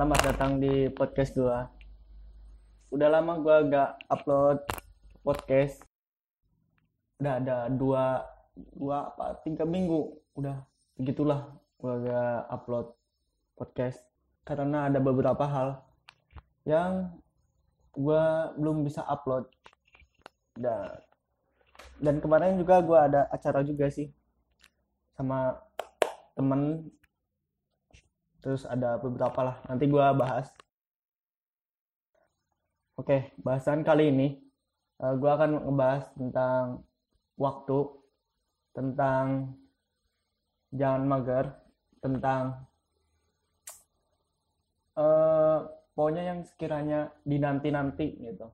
Selamat datang di podcast gua. Udah lama gua gak upload podcast. Udah ada dua, dua apa tiga minggu. Udah begitulah gua gak upload podcast karena ada beberapa hal yang gua belum bisa upload. Dan dan kemarin juga gua ada acara juga sih sama temen terus ada beberapa lah nanti gue bahas oke bahasan kali ini uh, gue akan ngebahas tentang waktu tentang jangan mager tentang uh, pokoknya yang sekiranya dinanti-nanti gitu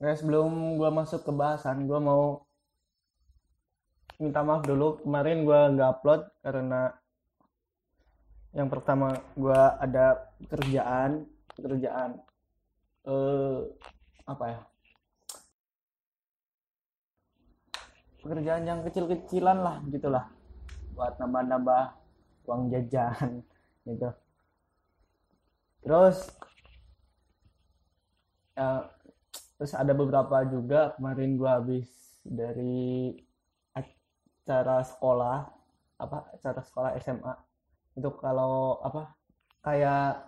Nah, sebelum gue masuk ke bahasan, gue mau minta maaf dulu. Kemarin gue nggak upload karena yang pertama gue ada pekerjaan pekerjaan eh apa ya? Pekerjaan yang kecil-kecilan lah gitulah. Buat nambah-nambah uang jajan gitu. Terus ya, terus ada beberapa juga. Kemarin gue habis dari acara sekolah apa acara sekolah SMA itu kalau apa kayak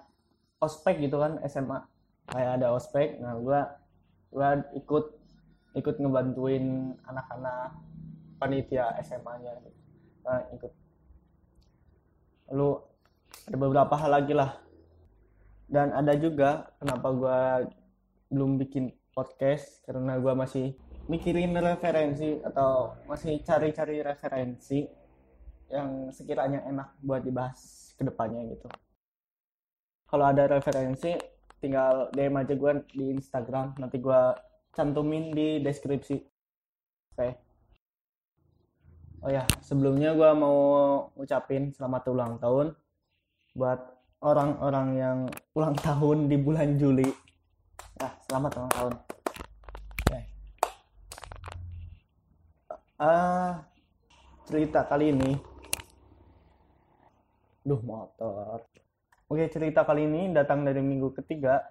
ospek gitu kan SMA kayak ada ospek nah gue gue ikut ikut ngebantuin anak-anak panitia SMA-nya gitu. nah, ikut. Lalu ada beberapa hal lagi lah. Dan ada juga kenapa gue belum bikin podcast karena gue masih mikirin referensi atau masih cari-cari referensi yang sekiranya enak buat dibahas ke depannya gitu. Kalau ada referensi, tinggal DM aja gue di Instagram, nanti gue cantumin di deskripsi. Oke. Okay. Oh ya, sebelumnya gue mau ucapin selamat ulang tahun buat orang-orang yang ulang tahun di bulan Juli. Nah, selamat ulang tahun. Oke. Okay. Uh, cerita kali ini Duh motor. Oke cerita kali ini datang dari minggu ketiga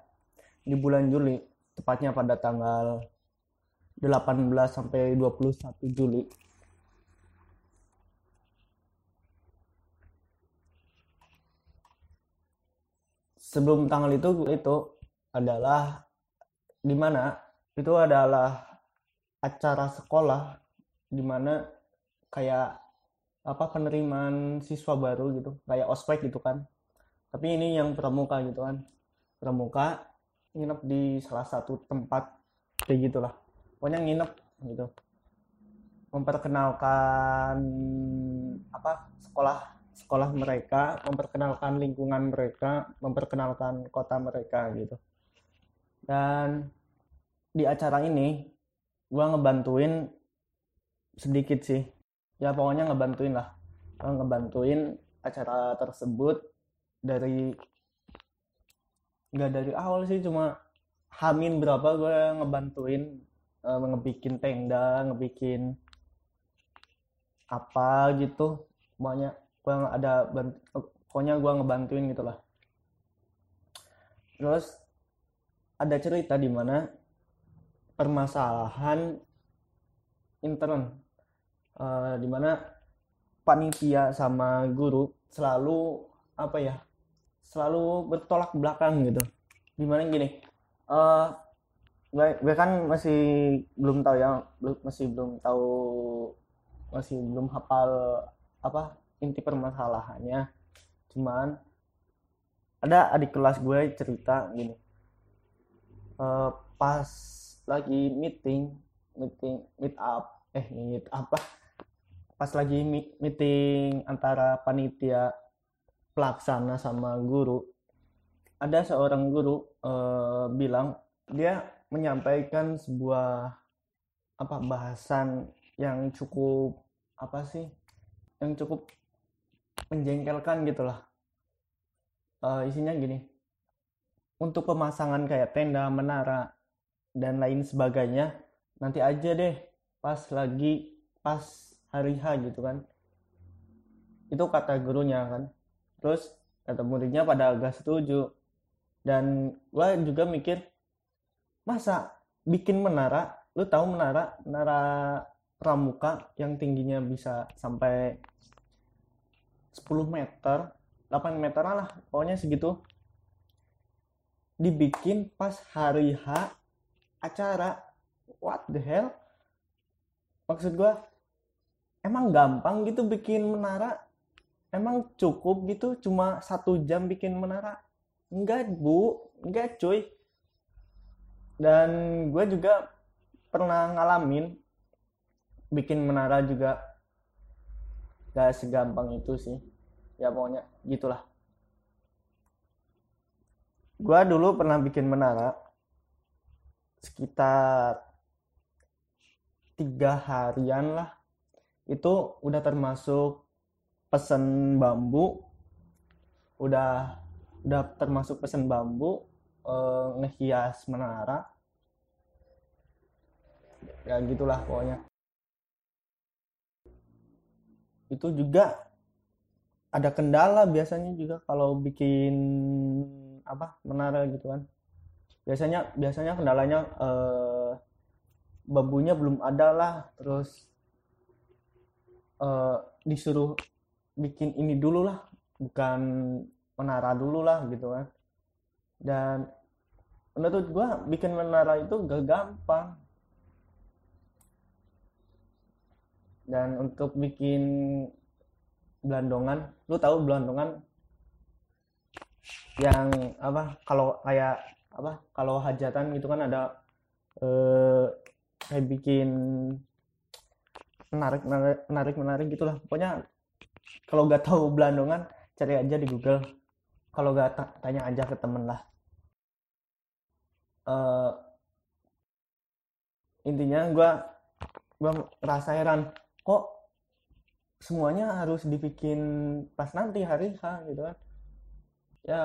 di bulan Juli, tepatnya pada tanggal 18 sampai 21 Juli. Sebelum tanggal itu itu adalah di mana itu adalah acara sekolah di mana kayak apa penerimaan siswa baru gitu. Kayak ospek gitu kan. Tapi ini yang pramuka gitu kan. Pramuka nginep di salah satu tempat kayak gitulah. Pokoknya nginep gitu. Memperkenalkan apa sekolah sekolah mereka memperkenalkan lingkungan mereka memperkenalkan kota mereka gitu. Dan di acara ini gua ngebantuin sedikit sih ya pokoknya ngebantuin lah. Ngebantuin acara tersebut dari nggak dari awal sih cuma hamin berapa gue ngebantuin uh, ngebikin tenda ngebikin apa gitu. Pokoknya gue ada pokoknya gue ngebantuin gitulah terus ada cerita di mana permasalahan intern uh, di mana panitia sama guru selalu apa ya selalu bertolak belakang gitu. Di mana gini uh, gue, gue kan masih belum tahu ya belum masih belum tahu masih belum hafal apa inti permasalahannya. Cuman ada adik kelas gue cerita gini uh, pas lagi meeting meeting meet up eh meet apa pas lagi meeting antara panitia pelaksana sama guru ada seorang guru uh, bilang dia menyampaikan sebuah apa bahasan yang cukup apa sih yang cukup menjengkelkan gitulah uh, isinya gini untuk pemasangan kayak tenda menara dan lain sebagainya nanti aja deh pas lagi pas hari H gitu kan. Itu kata gurunya kan. Terus kata muridnya pada agak setuju. Dan gue juga mikir masa bikin menara? Lu tahu menara menara pramuka yang tingginya bisa sampai 10 meter 8 meter lah pokoknya segitu. Dibikin pas hari H acara. What the hell? Maksud gue emang gampang gitu bikin menara? Emang cukup gitu cuma satu jam bikin menara? Enggak bu. Enggak cuy. Dan gue juga pernah ngalamin bikin menara juga. Gak segampang itu sih. Ya pokoknya gitulah. Gue dulu pernah bikin menara sekitar tiga harian lah itu udah termasuk pesen bambu. Udah udah termasuk pesen bambu eh, ngehias menara. Ya gitulah pokoknya. Itu juga ada kendala biasanya juga kalau bikin apa menara gitu kan. Biasanya biasanya kendalanya eh, bambunya belum ada lah. Terus eh, disuruh bikin ini dulu lah bukan menara dulu lah gitu kan. Dan menurut gua bikin menara itu gak gampang. Dan untuk bikin belandongan lu tahu belandongan yang apa kalau kayak apa kalau hajatan gitu kan ada eh, kayak bikin menarik menarik menarik menarik gitulah. Pokoknya kalau nggak tahu belandongan cari aja di Google. Kalau nggak ta- tanya aja ke temen lah. Eh, intinya gua gua rasa heran kok semuanya harus dibikin pas nanti hari H gitu kan. Ya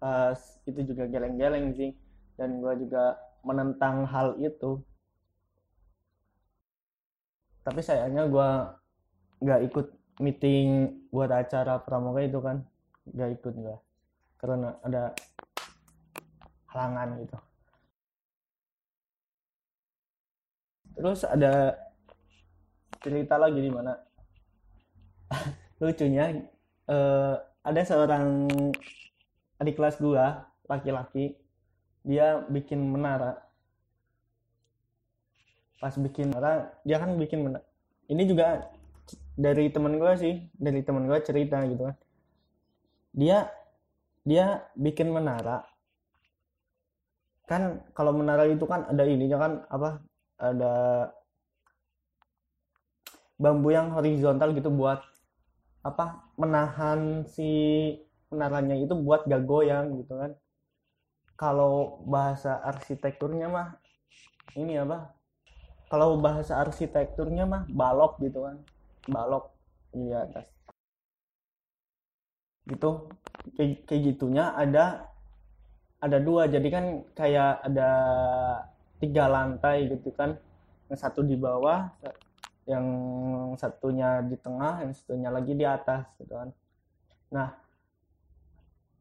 pas itu juga geleng-geleng sih. Dan gua juga menentang hal itu tapi sayangnya gua nggak ikut meeting buat acara pramuka itu kan. Nggak ikut gua. Karena ada halangan gitu. Terus ada cerita lagi di mana? Lucunya eh, ada seorang adik kelas gua laki-laki. Dia bikin menara pas bikin menara dia kan bikin menara ini juga dari temen gua sih dari temen gua cerita gitu kan. Dia dia bikin menara. Kan kalau menara itu kan ada ininya kan apa ada bambu yang horizontal gitu buat apa menahan si menaranya itu buat gak goyang gitu kan. Kalau bahasa arsitekturnya mah ini apa kalau bahasa arsitekturnya mah balok gitu kan. Balok di atas. Gitu. Kayak, kayak gitunya ada ada dua. Jadi kan kayak ada tiga lantai gitu kan. Yang satu di bawah yang satunya di tengah yang satunya lagi di atas gitu kan. Nah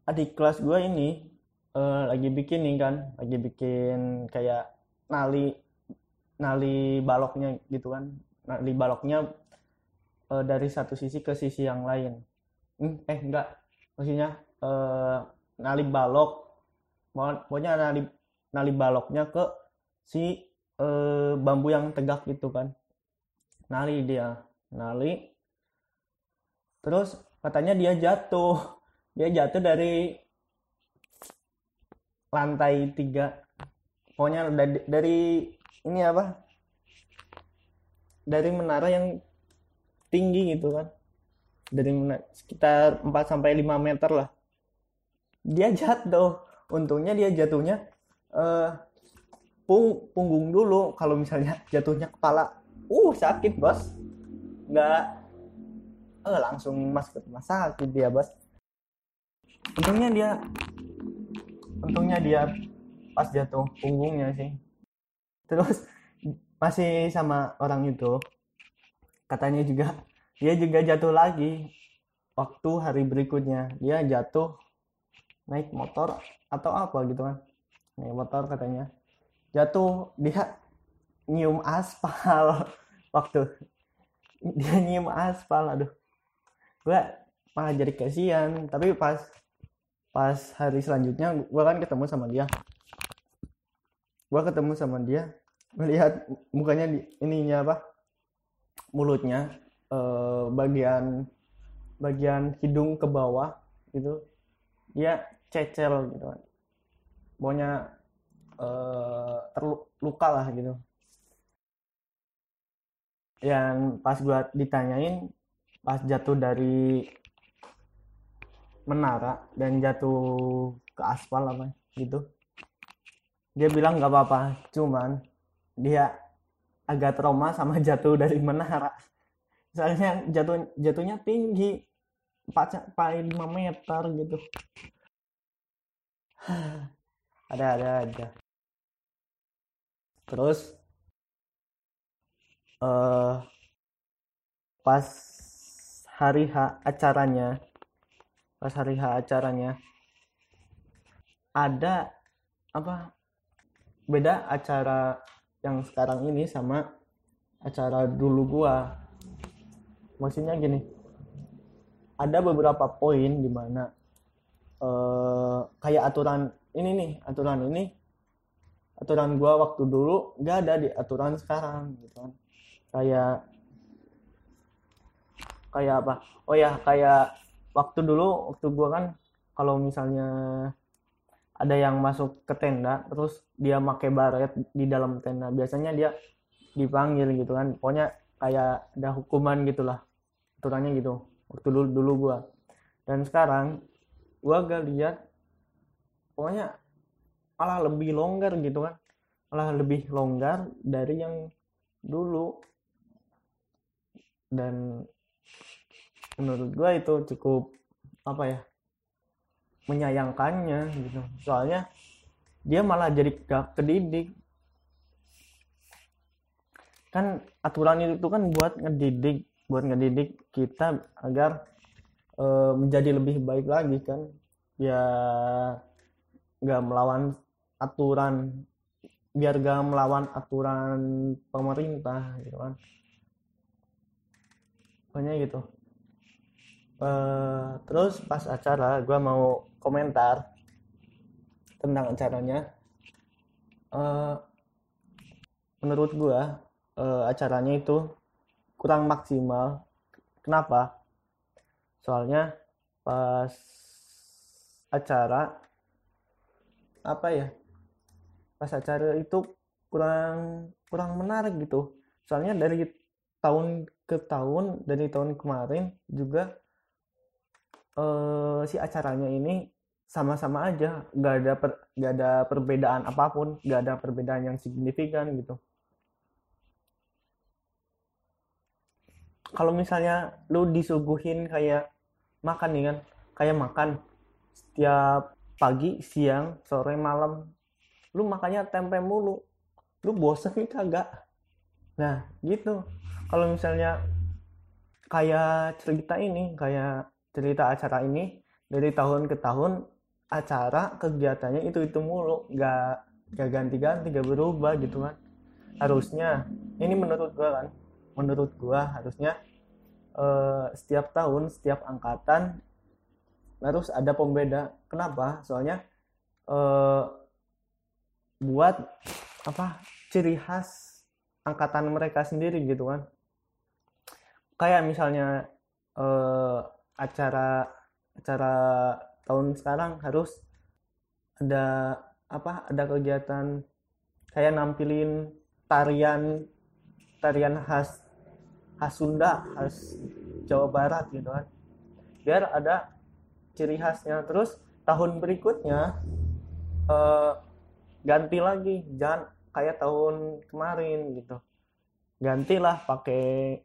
adik kelas gue ini eh, lagi bikin nih kan. Lagi bikin kayak nali nali baloknya gitu kan. Nali baloknya eh, dari satu sisi ke sisi yang lain. Hmm, eh enggak. Maksudnya eh, nali balok pokoknya nali nali baloknya ke si eh, bambu yang tegak gitu kan. Nali dia. Nali. Terus katanya dia jatuh. Dia jatuh dari lantai tiga. Pokoknya dari, dari ini apa? Dari menara yang tinggi gitu kan. Dari mena- sekitar 4 sampai 5 meter lah. Dia jatuh. Untungnya dia jatuhnya eh pung punggung dulu. Kalau misalnya jatuhnya kepala uh sakit bos. Nggak eh langsung masuk ke rumah sakit dia bos. Untungnya dia untungnya dia pas jatuh punggungnya sih terus masih sama orang itu katanya juga dia juga jatuh lagi waktu hari berikutnya. Dia jatuh naik motor atau apa gitu kan. Naik motor katanya. Jatuh dia nyium aspal waktu. Dia nyium aspal aduh. Gue malah jadi kasihan. Tapi pas pas hari selanjutnya gue kan ketemu sama dia. Gue ketemu sama dia melihat mukanya di ininya apa? Mulutnya eh, bagian bagian hidung ke bawah gitu. Dia cecel gitu. Kan pokoknya eh, terluka lah gitu. Yang pas gua ditanyain pas jatuh dari menara dan jatuh ke aspal apa gitu dia bilang nggak apa-apa cuman dia agak trauma sama jatuh dari menara. Soalnya jatuh jatuhnya tinggi 4 5 meter gitu. Ada ada aja. Terus uh, pas hari H acaranya pas hari H acaranya ada apa beda acara yang sekarang ini sama acara dulu gua. Maksudnya gini ada beberapa poin di mana uh, kayak aturan ini nih aturan ini aturan gua waktu dulu gak ada di aturan sekarang gitu kan. Kayak kayak apa? Oh ya kayak waktu dulu waktu gua kan kalau misalnya ada yang masuk ke tenda terus dia pakai baret di dalam tenda. Biasanya dia dipanggil gitu kan. Pokoknya kayak ada hukuman gitulah aturannya gitu. Waktu dulu dulu gua. Dan sekarang gua gak lihat pokoknya malah lebih longgar gitu kan. Malah lebih longgar dari yang dulu. Dan menurut gua itu cukup apa ya menyayangkannya gitu. Soalnya dia malah jadi gak kedidik. Kan aturan itu kan buat ngedidik buat ngedidik kita agar e, menjadi lebih baik lagi kan. Ya nggak melawan aturan biar gak melawan aturan pemerintah gitu kan. Banyak gitu. E, terus pas acara gue mau komentar tentang acaranya e, menurut gue e, acaranya itu kurang maksimal. Kenapa? Soalnya pas acara apa ya? Pas acara itu kurang kurang menarik gitu. Soalnya dari tahun ke tahun dari tahun kemarin juga eh, si acaranya ini sama-sama aja, nggak ada per, gak ada perbedaan apa pun, nggak ada perbedaan yang signifikan gitu. kalau misalnya lu disuguhin kayak makan nih kan kayak makan setiap pagi siang sore malam lu makannya tempe mulu lu bosen kagak nah gitu kalau misalnya kayak cerita ini kayak cerita acara ini dari tahun ke tahun acara kegiatannya itu itu mulu. Nggak nggak ganti-ganti nggak berubah gitu kan. Harusnya ini menurut gua kan menurut gua harusnya uh, setiap tahun setiap angkatan harus ada pembeda. Kenapa? Soalnya uh, buat apa ciri khas angkatan mereka sendiri gitu kan. Kayak misalnya uh, acara acara tahun sekarang harus ada apa ada kegiatan kayak nampilin tarian tarian khas khas Sunda khas Jawa Barat gitu kan. Biar ada ciri khasnya. Terus tahun berikutnya eh, ganti lagi. Jangan kayak tahun kemarin gitu. Gantilah pakai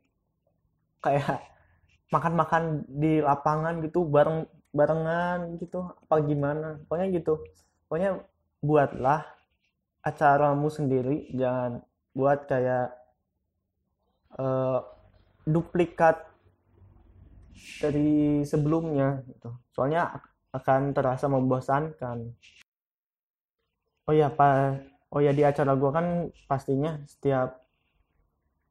kayak makan-makan di lapangan gitu bareng barengan gitu apa gimana. Pokoknya gitu. Pokoknya buatlah acaramu sendiri jangan buat kayak uh, duplikat dari sebelumnya gitu. Soalnya akan terasa membosankan. Oh ya pak oh ya di acara gue kan pastinya setiap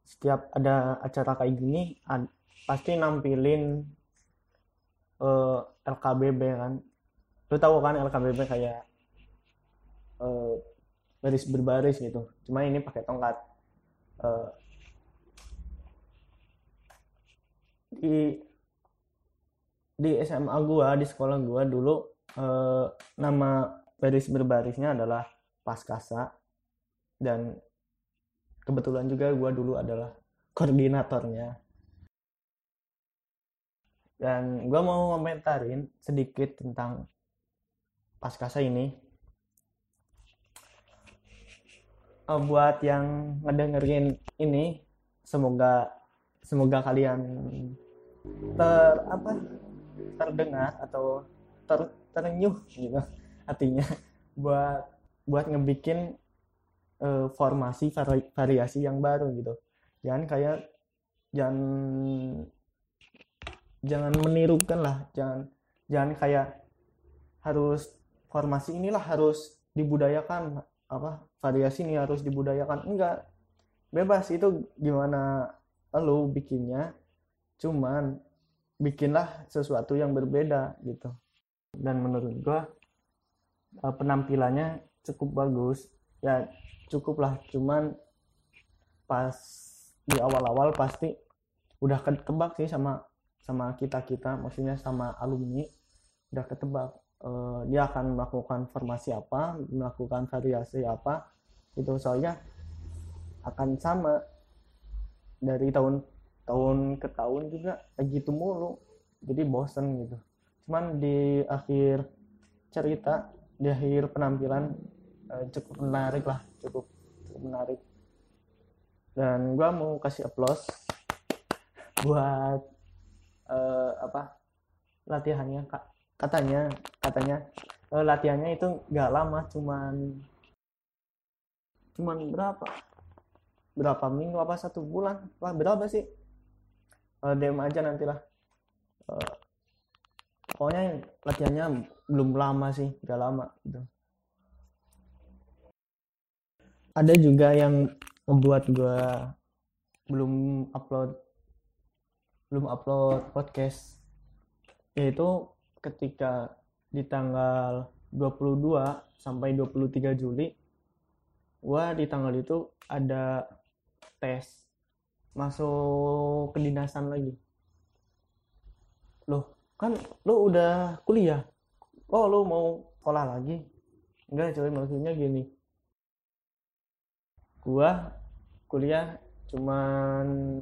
setiap ada acara kayak gini pasti nampilin uh, LKBB kan. Lu tahu kan LKBB kayak uh, baris berbaris gitu. Cuma ini pakai tongkat. Uh, di di SMA gua di sekolah gua dulu uh, nama baris berbarisnya adalah Paskasa. Dan kebetulan juga gua dulu adalah koordinatornya dan gua mau komentarin sedikit tentang Paskasa ini. Uh, buat yang ngedengerin ini semoga semoga kalian ter apa terdengar atau ter terenyuh gitu artinya buat buat ngebikin uh, formasi vari, variasi yang baru gitu. Jangan kayak jangan jangan menirukan lah jangan jangan kayak harus formasi inilah harus dibudayakan apa variasi ini harus dibudayakan. Enggak bebas. Itu gimana lo bikinnya cuman bikinlah sesuatu yang berbeda gitu. Dan menurut gua eh, penampilannya cukup bagus. Ya cukuplah. Cuman pas di awal-awal pasti udah ketebak sih sama sama kita kita maksudnya sama alumni udah ketebak uh, dia akan melakukan formasi apa melakukan variasi apa itu soalnya akan sama dari tahun tahun ke tahun juga gitu mulu. Jadi bosen gitu. Cuman di akhir cerita di akhir penampilan uh, cukup menarik lah cukup cukup menarik. Dan gue mau kasih applause buat uh, apa latihannya katanya katanya uh, latihannya itu nggak lama cuman cuman berapa? Berapa minggu apa satu bulan? Wah berapa sih? Uh, DM aja nantilah. Uh, pokoknya latihannya belum lama sih nggak lama gitu. Ada juga yang membuat gue belum upload belum upload podcast. Yaitu ketika di tanggal 22 sampai 23 Juli gua di tanggal itu ada tes masuk kedinasan lagi. Loh kan lo udah kuliah? Oh lo mau sekolah lagi? Enggak coy maksudnya gini. Gua kuliah cuman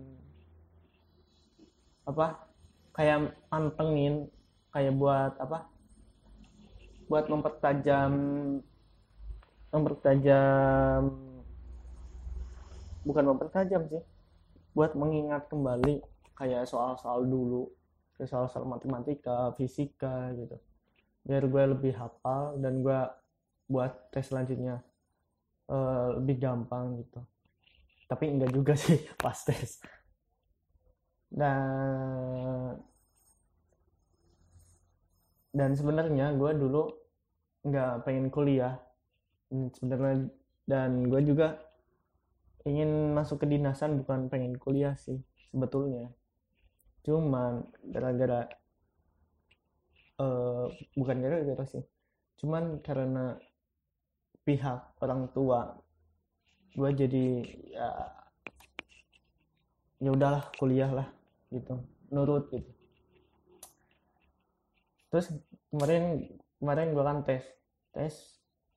apa kayak mantengin kayak buat apa buat mempertajam mempertajam bukan mempertajam sih buat mengingat kembali kayak soal-soal dulu kayak soal-soal matematika fisika gitu. Biar gue lebih hafal dan gue buat tes selanjutnya uh, lebih gampang gitu. Tapi enggak juga sih pas tes dan dan sebenarnya gue dulu nggak pengen kuliah. Hmm, sebenarnya dan gue juga ingin masuk ke dinasan bukan pengen kuliah sih sebetulnya. Cuman gara-gara uh, bukan gara-gara sih cuman karena pihak orang tua gue jadi ya ya udahlah kuliah lah gitu nurut gitu. Terus kemarin kemarin gue kan tes tes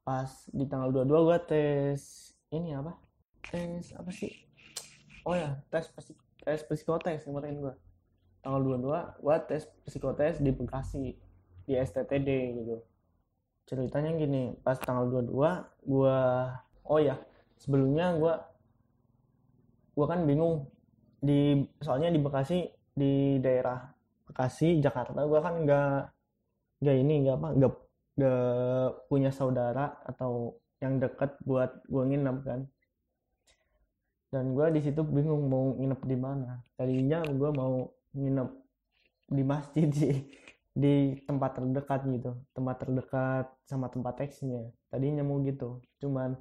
pas di tanggal 22 gue tes ini apa? Tes apa sih? Oh ya tes tes psikotes kemarin gue tanggal 22 gue tes psikotes di Bekasi di STTD gitu. Ceritanya gini pas tanggal 22 gue oh ya sebelumnya gue gue kan bingung di soalnya di Bekasi di daerah Bekasi Jakarta gue kan nggak nggak ini nggak apa nggak nggak punya saudara atau yang dekat buat gue nginep kan. Dan gue di situ bingung mau nginep di mana. Tadinya gue mau nginep di masjid sih di tempat terdekat gitu tempat terdekat sama tempat teksnya. Tadinya mau gitu cuman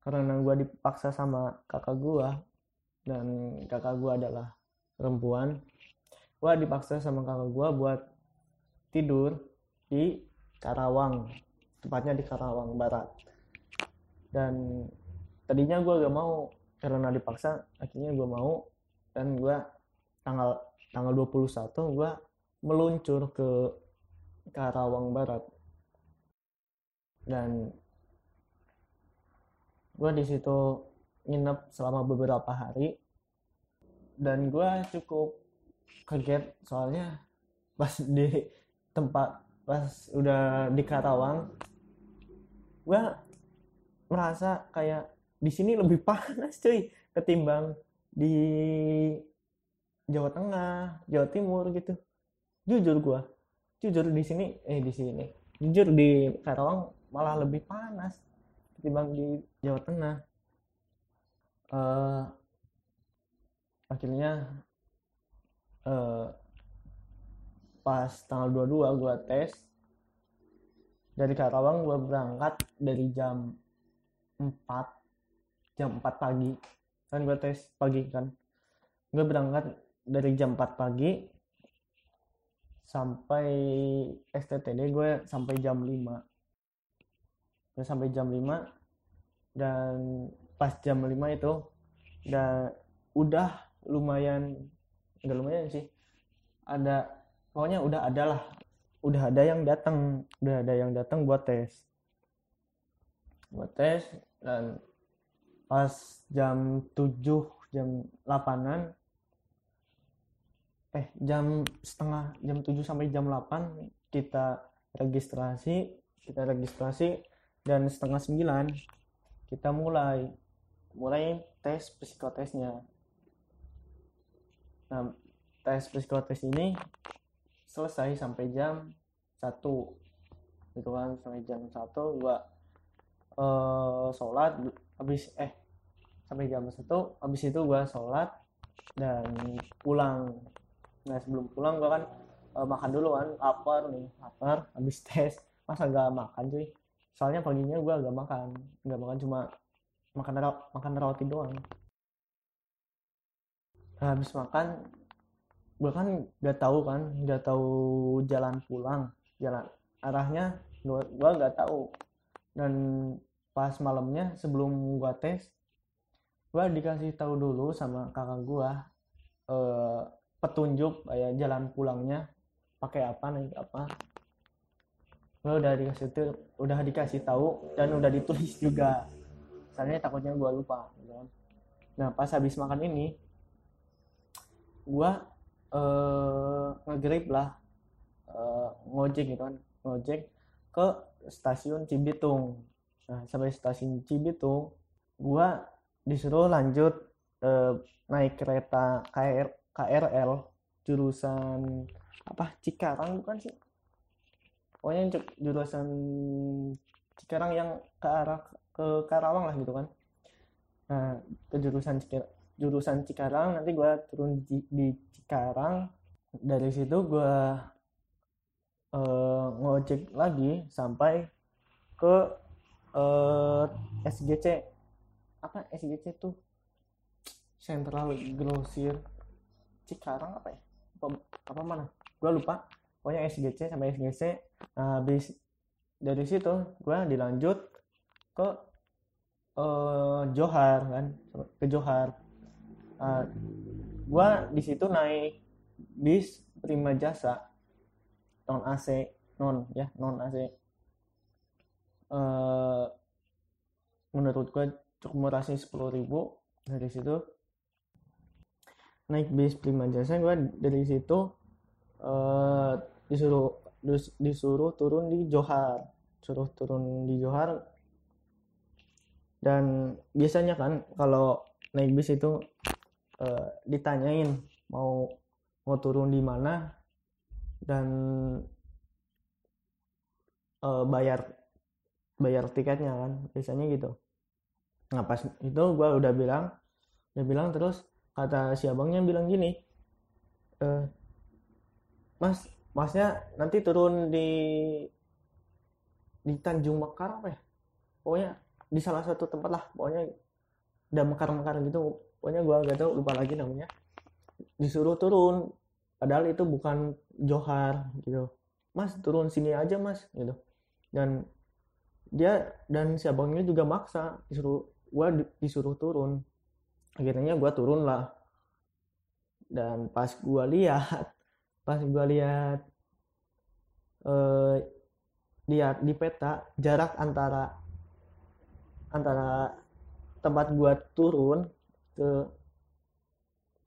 karena gue dipaksa sama kakak gue dan kakak gue adalah perempuan. Gue dipaksa sama kakak gue buat tidur di Karawang. Tepatnya di Karawang Barat. Dan tadinya gue gak mau karena dipaksa akhirnya gue mau. Dan gue tanggal tanggal 21 gue meluncur ke Karawang Barat. Dan gue di situ nginep selama beberapa hari dan gue cukup kaget soalnya pas di tempat pas udah di Karawang gue merasa kayak di sini lebih panas cuy ketimbang di Jawa Tengah, Jawa Timur gitu. Jujur gue, jujur di sini, eh di sini, jujur di Karawang malah lebih panas ketimbang di Jawa Tengah. Uh, akhirnya uh, pas tanggal 22 gue tes dari Karawang gue berangkat dari jam 4 jam 4 pagi. Kan gue tes pagi kan. Gue berangkat dari jam 4 pagi sampai STTD gue sampai jam 5 gue sampai jam 5 dan pas jam 5 itu udah udah lumayan udah lumayan sih. Ada pokoknya udah ada lah. Udah ada yang datang udah ada yang datang buat tes. Buat tes dan pas jam 7 jam 8an eh jam setengah jam 7 sampai jam 8 kita registrasi kita registrasi dan setengah 9 kita mulai mulai tes psikotesnya. Nah tes psikotes ini selesai sampai jam 1 gitu kan sampai jam 1 gua uh, sholat habis eh sampai jam 1 habis itu gua sholat dan pulang. Nah sebelum pulang gua kan uh, makan dulu kan lapar nih lapar habis tes. Masa gak makan cuy? Soalnya paginya gua gak makan gak makan cuma makan makan roti doang. Nah, habis makan gue kan gak tahu kan gak tahu jalan pulang jalan arahnya gue gak tahu. Dan pas malamnya sebelum gue tes gue dikasih tahu dulu sama kakak gue eh, petunjuk kayak jalan pulangnya pakai apa nih apa. Gue udah dikasih udah dikasih tahu dan udah ditulis juga soalnya takutnya gue lupa gitu kan. nah pas habis makan ini gue uh, ngegrip lah uh, ngojek gitu kan. Ngojek ke stasiun Cibitung. Nah sampai stasiun Cibitung gua disuruh lanjut uh, naik kereta KR, KRL jurusan apa? Cikarang bukan sih? Pokoknya jurusan Cikarang yang ke arah ke Karawang lah gitu kan. Nah ke jurusan Cikarang jurusan Cikarang nanti gue turun di, di Cikarang. Dari situ gue uh, ngojek lagi sampai ke eh, SGC apa SGC tuh? Central Grosir. Cikarang apa ya? Apa, apa mana? Gue lupa. Pokoknya SGC sampai SGC nah, habis dari situ gue dilanjut ke uh, Johar kan? Ke Johar. Uh, gue di situ naik bis prima jasa. Non AC non ya non AC uh, eh, menurut gue cukup murah sih sepuluh ribu. Dari situ naik bis prima jasa gue dari situ uh, disuruh disuruh turun di Johar. Suruh turun di Johar dan biasanya kan kalau naik bis itu uh, ditanyain mau mau turun di mana dan uh, bayar bayar tiketnya kan biasanya gitu. Nah pas itu gue udah bilang udah bilang terus kata si abangnya bilang gini e, mas masnya nanti turun di di Tanjung Mekar apa ya? Pokoknya di salah satu tempat lah pokoknya udah mekar-mekar gitu. Pokoknya gua gak tahu lupa lagi namanya. Disuruh turun padahal itu bukan Johar gitu. Mas turun sini aja mas gitu. Dan dia dan si abangnya juga maksa disuruh di- disuruh turun. Akhirnya gua turun lah. Dan pas gua lihat pas gua lihat eh lihat di peta jarak antara antara tempat gua turun ke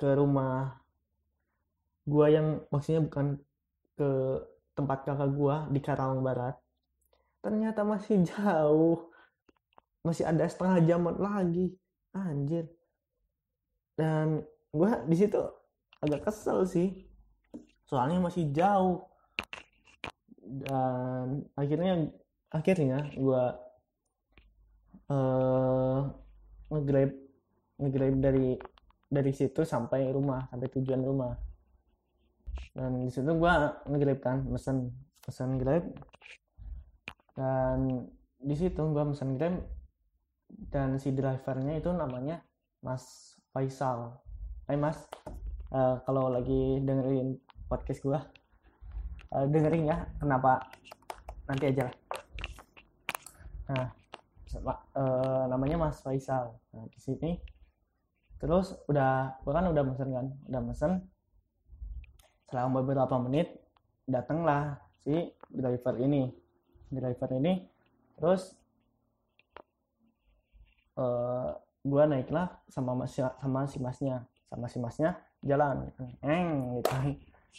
ke rumah gua yang maksudnya bukan ke tempat kakak gua di Karawang Barat ternyata masih jauh. Masih ada setengah jam lagi. Anjir. Dan gua di situ agak kesel sih. Soalnya masih jauh. Dan akhirnya akhirnya gua eh nge-grab nge-grab dari dari situ sampai rumah sampai tujuan rumah. Dan di situ gua nge-grab kan mesen mesen grab. Dan di situ gua mesen grab dan si drivernya itu namanya Mas Faisal. Hai Mas. Eh, kalau lagi dengerin podcast gua eh, dengerin ya kenapa? Nanti aja lah. Nah eh, namanya Mas Faisal. Nah, di sini. Terus udah gua kan udah mesen kan udah mesen. Selama beberapa menit datanglah si driver ini. Driver ini terus eh gua naiklah sama mas sama si masnya. Sama si masnya jalan. Eng gitu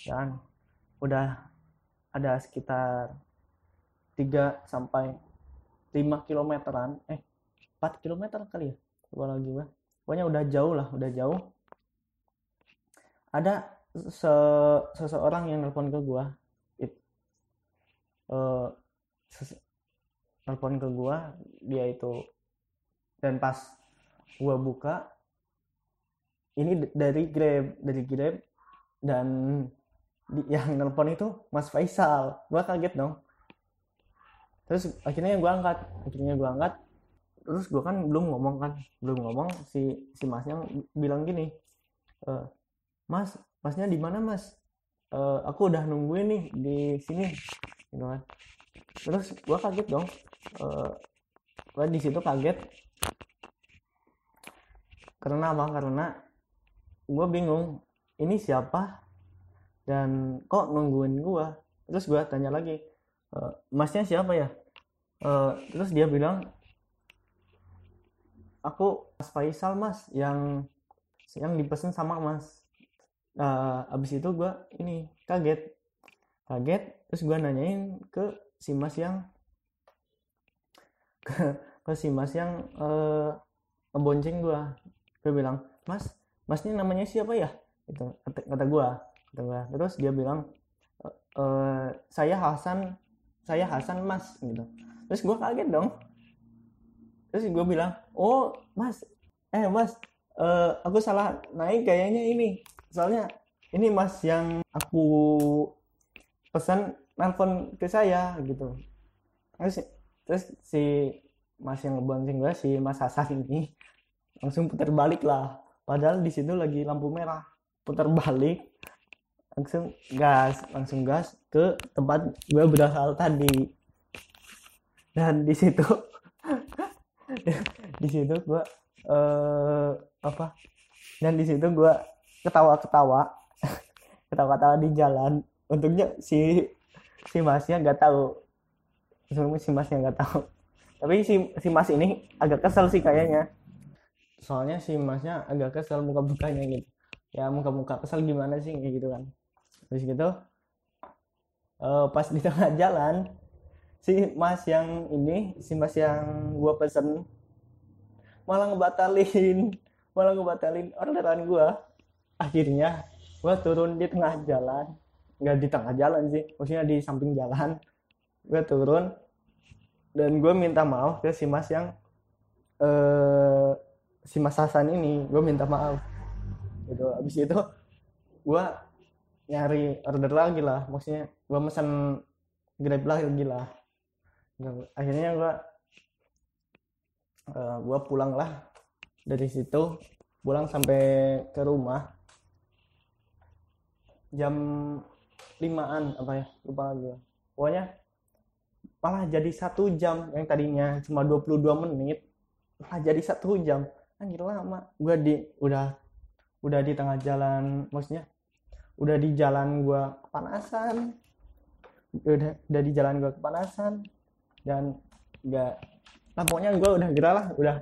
dan udah ada sekitar 3 sampai 5 kilometeran eh 4 kilometer kali ya lupa lagi gua. Pokoknya udah jauh lah udah jauh. Ada se- seseorang yang nelpon ke gua It- sese- nelpon ke gua dia itu dan pas gua buka ini dari Grab dari Grab dan yang nelpon itu Mas Faisal. Gua kaget dong terus akhirnya gua angkat akhirnya gua angkat. Terus gua kan belum ngomong kan belum ngomong si si masnya bilang gini "Eh, mas masnya di mana mas? "Eh, aku udah nungguin nih di sini. Gitu kan. Terus gua kaget dong. Eh, gua di situ kaget. Karena apa? Karena gue bingung ini siapa dan kok nungguin gue terus gue tanya lagi "E, masnya siapa ya E, terus dia bilang aku Mas Faisal mas yang yang dipesan sama mas. Nah, abis itu gue ini kaget kaget terus gue nanyain ke si mas yang ke, ke si mas yang eh, ngebonceng gue gue bilang mas masnya namanya siapa ya? Itu kata, kata gue kata gua. terus dia bilang "E, eh, saya Hasan saya Hasan mas gitu terus gue kaget dong. Terus gue bilang oh mas eh mas eh, aku salah naik kayaknya ini. Soalnya ini mas yang aku pesan nelpon ke saya gitu. Terus terus si mas yang ngebonceng gue si mas Hasan ini langsung putar balik lah. Padahal di situ lagi lampu merah. Putar balik langsung gas langsung gas ke tempat gue berasal tadi dan di situ di situ gue eh apa? Dan di situ gue ketawa-ketawa ketawa-ketawa di jalan. Untungnya si si masnya nggak tahu. Si masnya nggak tahu. Tapi si si mas ini agak kesel sih kayaknya. Soalnya si masnya agak kesel muka mukanya gitu. Ya muka muka kesel gimana sih gitu kan. Terus gitu eh, pas di tengah jalan si mas yang ini si mas yang gua pesen malah ngebatalin malah ngebatalin orderan gua. Akhirnya gua turun di tengah jalan. Nggak di tengah jalan sih maksudnya di samping jalan. Gua turun dan gue minta maaf ke si mas yang eh si mas Hasan ini. Gue minta maaf. Gitu. Abis itu gue nyari order lagi lah. Maksudnya gue mesen grab lagi lah akhirnya gue uh, gue pulang lah. Dari situ pulang sampai ke rumah. Jam limaan apa ya? Lupa lagi pokoknya malah jadi satu jam yang tadinya cuma 22 menit malah jadi satu jam. Anjir lama. Gue di udah udah di tengah jalan maksudnya udah di jalan gue kepanasan. Udah udah di jalan gue kepanasan dan nggak nah gue udah gerah lah udah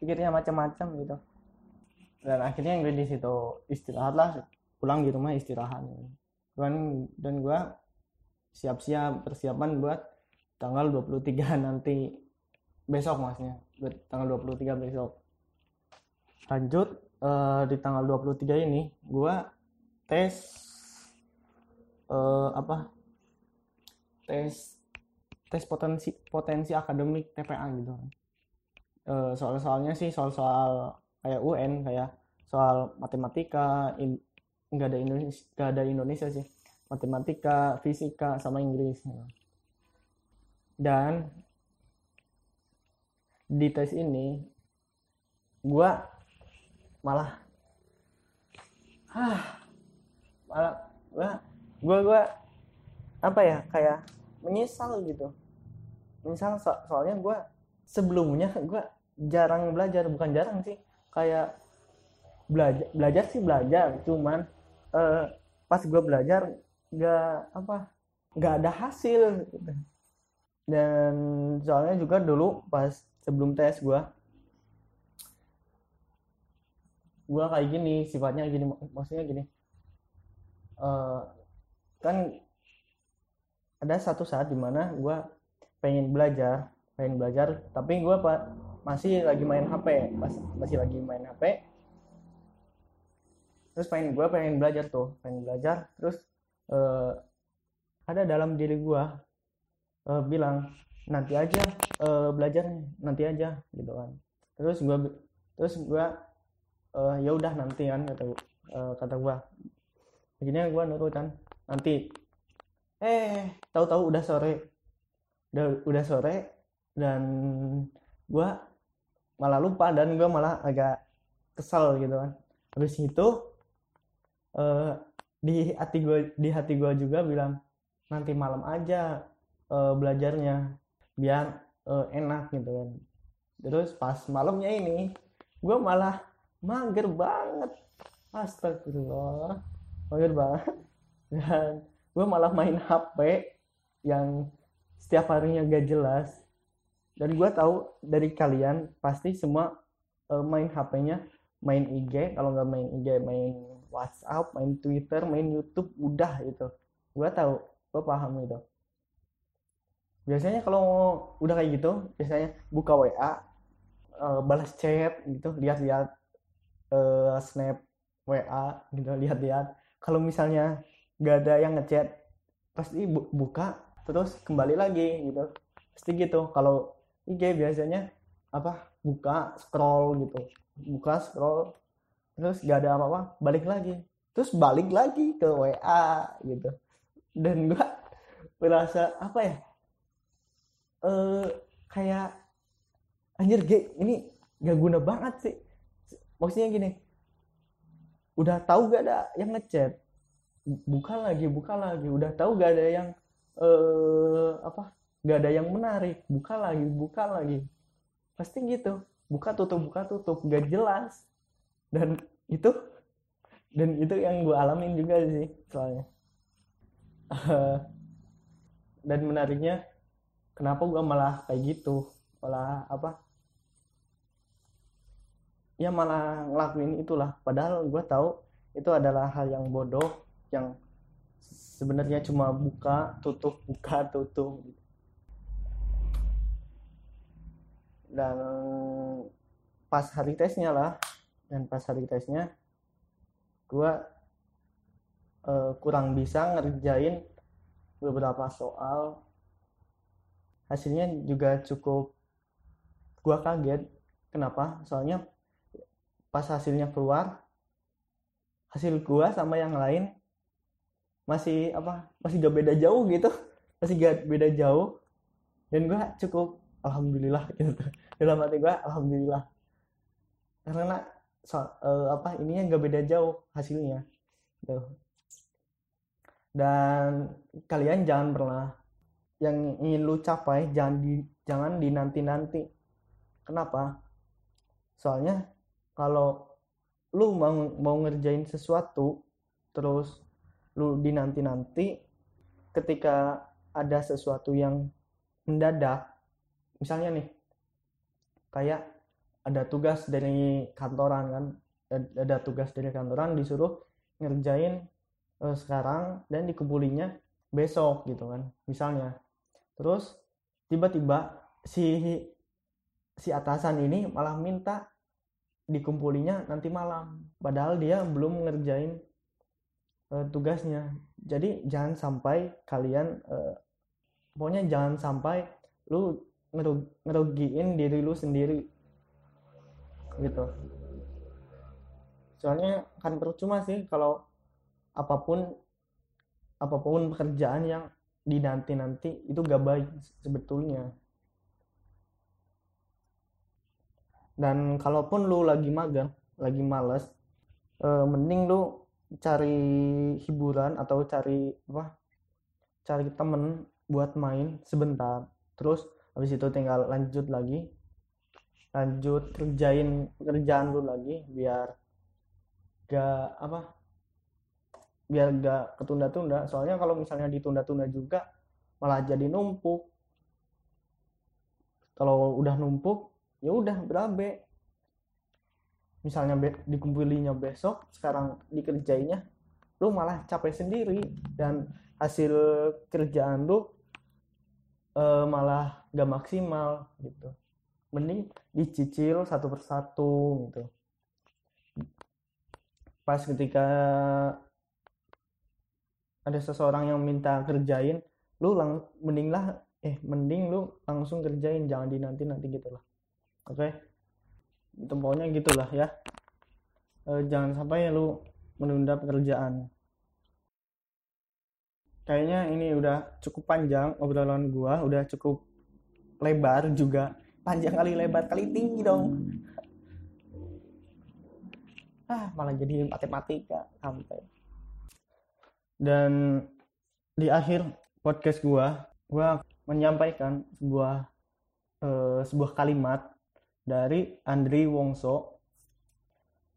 pikirnya macam-macam gitu. Dan akhirnya gue di situ istirahat lah pulang di rumah istirahat. Dan dan gue siap-siap persiapan buat tanggal 23 nanti besok maksudnya. Buat tanggal 23 besok. Lanjut uh, di tanggal 23 ini gue tes uh, apa? Tes tes potensi potensi akademik TPA gitu uh, soal-soalnya sih soal-soal kayak UN kayak soal matematika nggak ada Indonesia nggak ada Indonesia sih. Matematika fisika sama Inggris dan di tes ini gue malah ah malah gue gue apa ya kayak menyesal gitu menyesal so soalnya gue sebelumnya gue jarang belajar bukan jarang sih kayak belajar belajar sih belajar cuman uh, pas gue belajar nggak apa nggak ada hasil gitu. dan soalnya juga dulu pas sebelum tes gue gue kayak gini sifatnya gini maksudnya gini uh, kan ada satu saat di mana gue pengen belajar pengen belajar tapi gue pak masih lagi main HP pas masih lagi main HP terus pengen gue pengen belajar tuh pengen belajar. Terus uh, ada dalam diri gue uh, bilang nanti aja uh, belajarnya nanti aja gitu kan. Terus gue terus gue uh, ya udah nanti kan kata uh, kata gua. Akhirnya gua nurut kan nanti eh tahu-tahu udah sore. Udah udah sore dan gua malah lupa dan gua malah agak kesal gitu kan. Habis itu uh, di hati gua di hati gua juga bilang nanti malam aja uh, belajarnya biar uh, enak gitu kan. Terus pas malamnya ini gue malah mager banget. Astagfirullah mager banget. Dan gue malah main HP yang setiap harinya gak jelas. Dan gue tahu dari kalian pasti semua uh, main HP-nya main IG kalau nggak main IG main WhatsApp main Twitter main YouTube udah itu gue tahu gue paham itu biasanya kalau udah kayak gitu biasanya buka WA uh, eh, balas chat gitu lihat-lihat uh, snap WA gitu lihat-lihat. Kalau misalnya nggak ada yang ngechat. Pasti bu buka terus kembali lagi gitu. Pasti gitu. Kalau IG biasanya apa buka scroll gitu. Buka scroll terus gak ada apa-apa balik lagi. Terus balik lagi ke WA gitu. Dan gua merasa apa ya eh kayak anjir G ini gak guna banget sih. Maksudnya gini udah tahu gak ada yang ngechat buka lagi buka lagi. Udah tahu gak ada yang eh apa gak ada yang menarik. Buka lagi buka lagi. Pasti gitu. Buka tutup buka tutup. Gak jelas. Dan itu dan itu yang gue alamin juga sih soalnya. Dan menariknya kenapa gue malah kayak gitu? Malah apa? Ya malah ngelakuin itulah. Padahal gue tahu itu adalah hal yang bodoh yang sebenarnya cuma buka tutup buka tutup. Dan pas hari tesnya lah. Dan pas hari tesnya gue uh, kurang bisa ngerjain beberapa soal. Hasilnya juga cukup gue kaget. Kenapa? Soalnya pas hasilnya keluar hasil gua sama yang lain masih apa masih gak beda jauh gitu. Masih gak beda jauh. Dan gue cukup alhamdulillah gitu. Dalam hati gue alhamdulillah. Karena so, uh, apa ininya gak beda jauh hasilnya gitu. dan kalian jangan pernah yang ingin lu capai jangan di jangan dinanti nanti kenapa? Soalnya kalau lu mau mau ngerjain sesuatu terus lu dinanti nanti ketika ada sesuatu yang mendadak misalnya nih kayak ada tugas dari kantoran kan ada tugas dari kantoran disuruh ngerjain uh, sekarang dan dikumpulinya besok gitu kan misalnya. Terus tiba-tiba si si atasan ini malah minta dikumpulinya nanti malam padahal dia belum ngerjain uh, tugasnya. Jadi jangan sampai kalian uh, pokoknya jangan sampai lu ngerugiin diri lu sendiri. Gitu. Soalnya kan percuma sih kalau apa pun apa pun pekerjaan yang dinanti-nanti itu gak baik sebetulnya. Dan kalaupun lu lagi magang lagi males eh, mending lu cari hiburan atau cari apa cari temen buat main sebentar. Terus habis itu tinggal lanjut lagi. Lanjut kerjain kerjaan lu lagi biar gak apa biar gak ketunda-tunda. Soalnya kalau misalnya ditunda-tunda juga malah jadi numpuk. Kalau udah numpuk ya udah berabe misalnya be dikumpulinya besok sekarang dikerjainya lu malah capek sendiri. Dan hasil kerjaan lu uh, malah gak maksimal gitu. Mending dicicil satu persatu gitu. Pas ketika ada seseorang yang minta kerjain lu lang mending lah eh mending lu langsung kerjain jangan dinanti nanti gitu lah. Oke? okay? Itu pokoknya gitulah ya. E, jangan sampai lu menunda pekerjaan. Kayaknya ini udah cukup panjang obrolan gua udah cukup lebar juga. Panjang kali lebar kali tinggi dong. Ah malah jadi matematika sampai. Dan di akhir podcast gua gua menyampaikan sebuah uh, sebuah kalimat dari Andri Wongso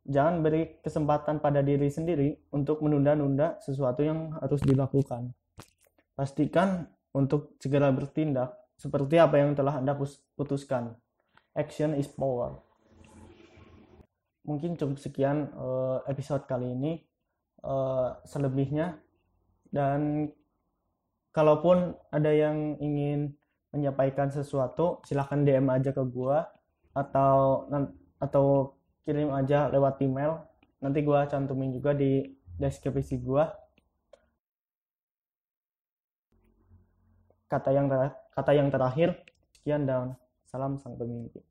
jangan beri kesempatan pada diri sendiri untuk menunda-nunda sesuatu yang harus dilakukan Pastikan untuk segera bertindak seperti apa yang telah Anda putuskan. Action is power. Mungkin cukup sekian uh, episode kali ini. Uh, selebihnya dan kalaupun ada yang ingin menyampaikan sesuatu silahkan DM aja ke gua atau atau kirim aja lewat email. Nanti gua cantumin juga di deskripsi gua. Kata yang kata yang terakhir. Sekian dan salam sang pemimpin